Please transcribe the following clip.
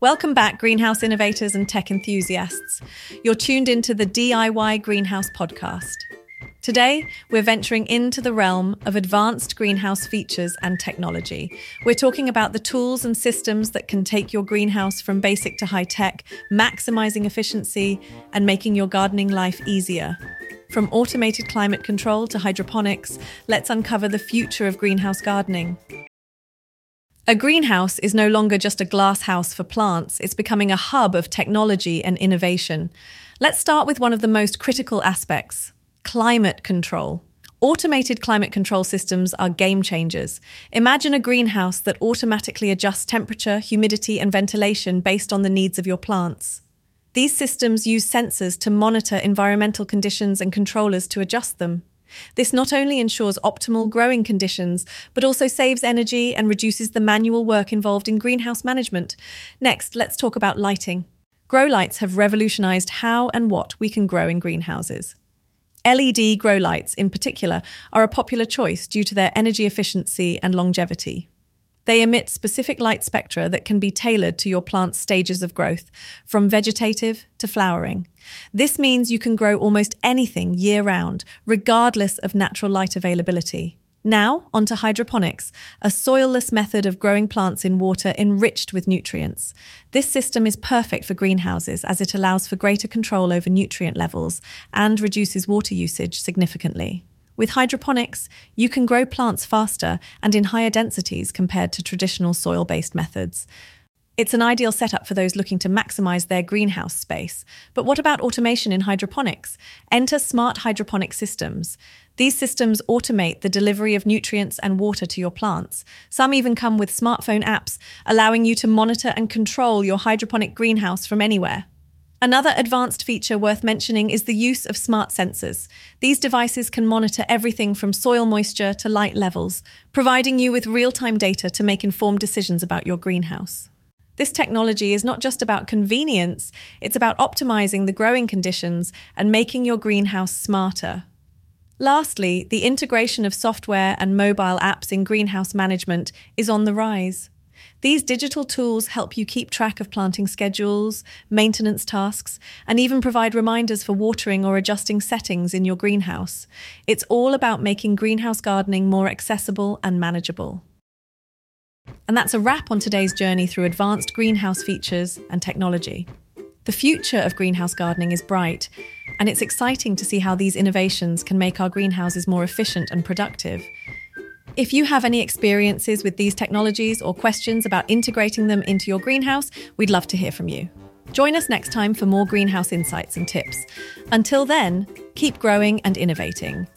Welcome back, greenhouse innovators and tech enthusiasts. You're tuned into the DIY Greenhouse podcast. Today, we're venturing into the realm of advanced greenhouse features and technology. We're talking about the tools and systems that can take your greenhouse from basic to high tech, maximizing efficiency and making your gardening life easier. From automated climate control to hydroponics, let's uncover the future of greenhouse gardening. A greenhouse is no longer just a glass house for plants, it's becoming a hub of technology and innovation. Let's start with one of the most critical aspects climate control. Automated climate control systems are game changers. Imagine a greenhouse that automatically adjusts temperature, humidity, and ventilation based on the needs of your plants. These systems use sensors to monitor environmental conditions and controllers to adjust them. This not only ensures optimal growing conditions, but also saves energy and reduces the manual work involved in greenhouse management. Next, let's talk about lighting. Grow lights have revolutionized how and what we can grow in greenhouses. LED grow lights, in particular, are a popular choice due to their energy efficiency and longevity. They emit specific light spectra that can be tailored to your plant's stages of growth, from vegetative to flowering. This means you can grow almost anything year round, regardless of natural light availability. Now, onto hydroponics, a soilless method of growing plants in water enriched with nutrients. This system is perfect for greenhouses as it allows for greater control over nutrient levels and reduces water usage significantly. With hydroponics, you can grow plants faster and in higher densities compared to traditional soil based methods. It's an ideal setup for those looking to maximize their greenhouse space. But what about automation in hydroponics? Enter smart hydroponic systems. These systems automate the delivery of nutrients and water to your plants. Some even come with smartphone apps, allowing you to monitor and control your hydroponic greenhouse from anywhere. Another advanced feature worth mentioning is the use of smart sensors. These devices can monitor everything from soil moisture to light levels, providing you with real time data to make informed decisions about your greenhouse. This technology is not just about convenience, it's about optimizing the growing conditions and making your greenhouse smarter. Lastly, the integration of software and mobile apps in greenhouse management is on the rise. These digital tools help you keep track of planting schedules, maintenance tasks, and even provide reminders for watering or adjusting settings in your greenhouse. It's all about making greenhouse gardening more accessible and manageable. And that's a wrap on today's journey through advanced greenhouse features and technology. The future of greenhouse gardening is bright, and it's exciting to see how these innovations can make our greenhouses more efficient and productive. If you have any experiences with these technologies or questions about integrating them into your greenhouse, we'd love to hear from you. Join us next time for more greenhouse insights and tips. Until then, keep growing and innovating.